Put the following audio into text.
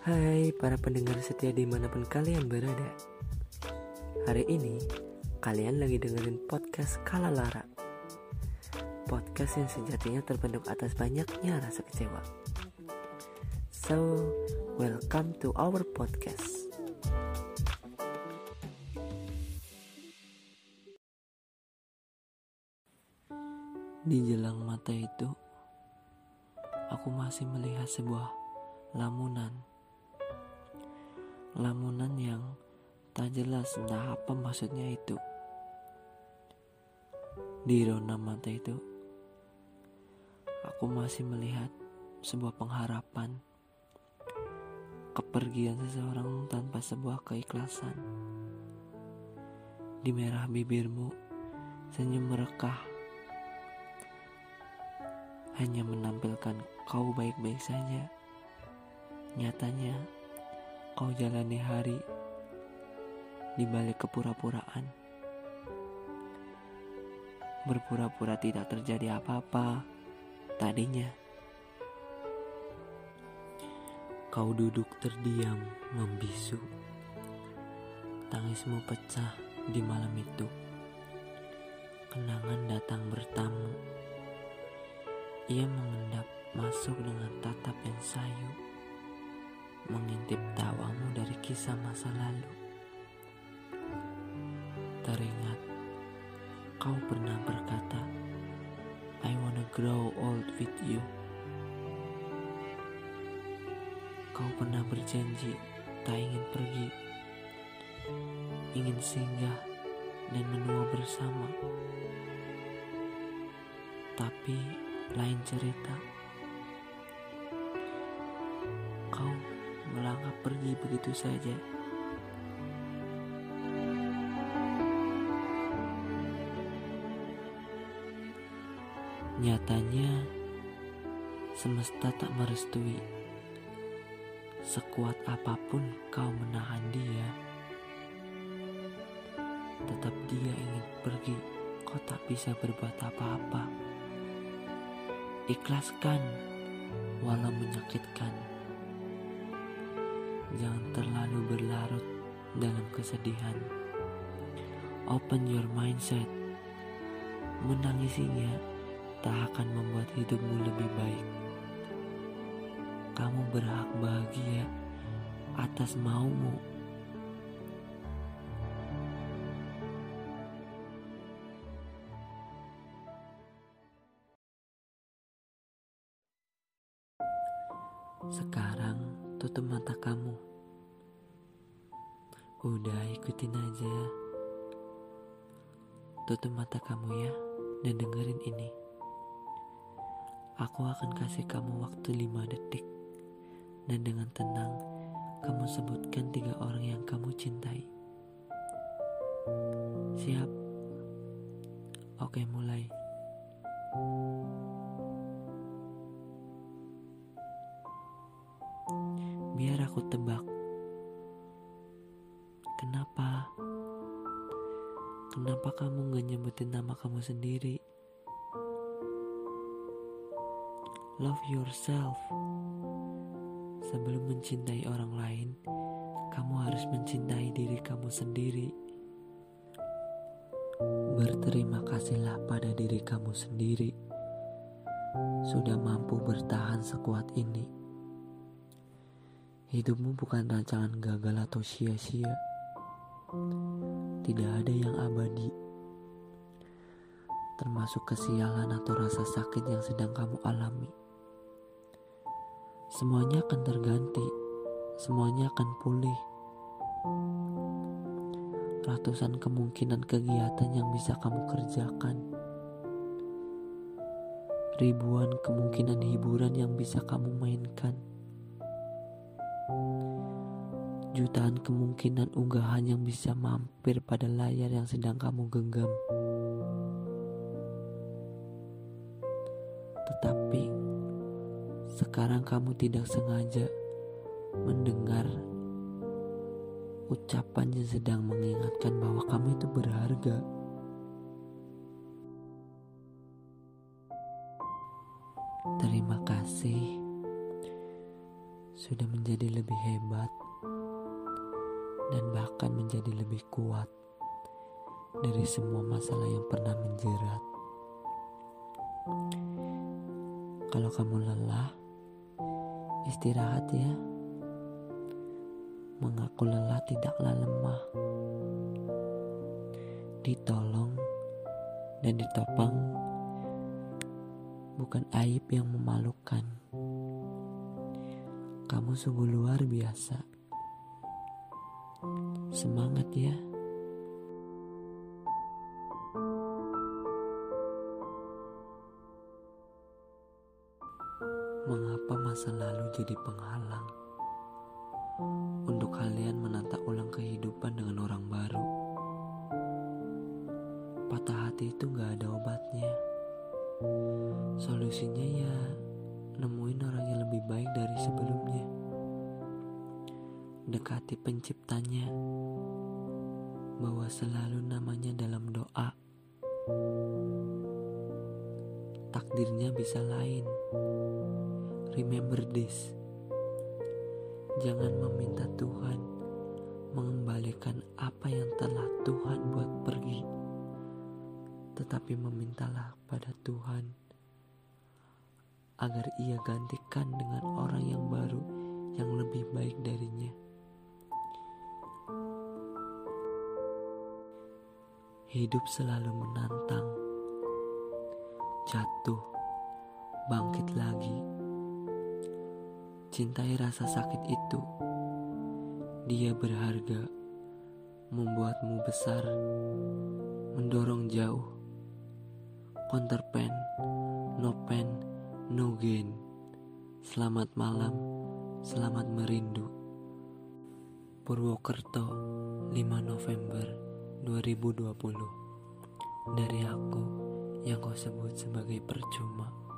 Hai para pendengar setia di mana pun kalian berada. Hari ini kalian lagi dengerin podcast Kala Lara Podcast yang sejatinya terbentuk atas banyaknya rasa kecewa. So, welcome to our podcast. Di jelang mata itu, aku masih melihat sebuah lamunan. Lamunan yang tak jelas entah apa maksudnya itu. Di rona mata itu, aku masih melihat sebuah pengharapan. Kepergian seseorang tanpa sebuah keikhlasan. Di merah bibirmu, senyum merekah hanya menampilkan kau baik-baik saja. Nyatanya, kau jalani hari di balik kepura-puraan. Berpura-pura tidak terjadi apa-apa tadinya. Kau duduk terdiam membisu. Tangismu pecah di malam itu. Kenangan datang bertamu ia mengendap masuk dengan tatap yang sayu, mengintip tawamu dari kisah masa lalu. Teringat, kau pernah berkata, I wanna grow old with you. Kau pernah berjanji tak ingin pergi, ingin singgah dan menua bersama. Tapi lain cerita. Melangkah pergi begitu saja. Nyatanya, semesta tak merestui. Sekuat apa pun kau menahan dia, tetap dia ingin pergi. Kau tak bisa berbuat apa-apa. Ikhlaskan walau menyakitkan. Jangan terlalu berlarut dalam kesedihan. Open your mindset. Menangisinya tak akan membuat hidupmu lebih baik. Kamu berhak bahagia atas maumu Sekarang tutup mata kamu. Udah ikutin aja. Tutup mata kamu ya dan dengerin ini. Aku akan kasih kamu waktu 5 detik. Dan dengan tenang, kamu sebutkan tiga orang yang kamu cintai. Siap? Oke, mulai. Biar aku tebak. Kenapa? Kenapa kamu gak nyebutin nama kamu sendiri? Love yourself. Sebelum mencintai orang lain, kamu harus mencintai diri kamu sendiri. Berterima kasihlah pada diri kamu sendiri. Sudah mampu bertahan sekuat ini. Hidupmu bukan rancangan gagal atau sia-sia. Tidak ada yang abadi. Termasuk kesialan atau rasa sakit yang sedang kamu alami. Semuanya akan terganti. Semuanya akan pulih. Ratusan kemungkinan kegiatan yang bisa kamu kerjakan. Ribuan kemungkinan hiburan yang bisa kamu mainkan jutaan kemungkinan unggahan yang bisa mampir pada layar yang sedang kamu genggam. Tetapi sekarang kamu tidak sengaja mendengar ucapan yang sedang mengingatkan bahwa kamu itu berharga. Terima kasih sudah menjadi lebih hebat dan bahkan menjadi lebih kuat dari semua masalah yang pernah menjerat. Kalau kamu lelah, istirahat ya. Mengaku lelah tidaklah lemah. Ditolong dan ditopang bukan aib yang memalukan. Kamu sungguh luar biasa. Semangat ya. Mengapa masa lalu jadi penghalang untuk kalian menata ulang kehidupan dengan orang baru? Patah hati itu gak ada obatnya. Solusinya ya nemuin orang yang lebih baik dari sebelumnya. Dekati penciptanya, bahwa selalu namanya dalam doa. Takdirnya bisa lain. Remember this. Jangan meminta Tuhan mengembalikan apa yang telah Tuhan buat pergi. Tetapi memintalah pada Tuhan agar ia gantikan dengan orang yang baru yang lebih baik darinya. Hidup selalu menantang, jatuh, bangkit lagi. Cintai rasa sakit itu, dia berharga, membuatmu besar, mendorong jauh. Counterpen, no pen, No gain. Selamat malam, selamat merindu. Purwokerto, 5 November 2020. Dari aku yang kau sebut sebagai percuma.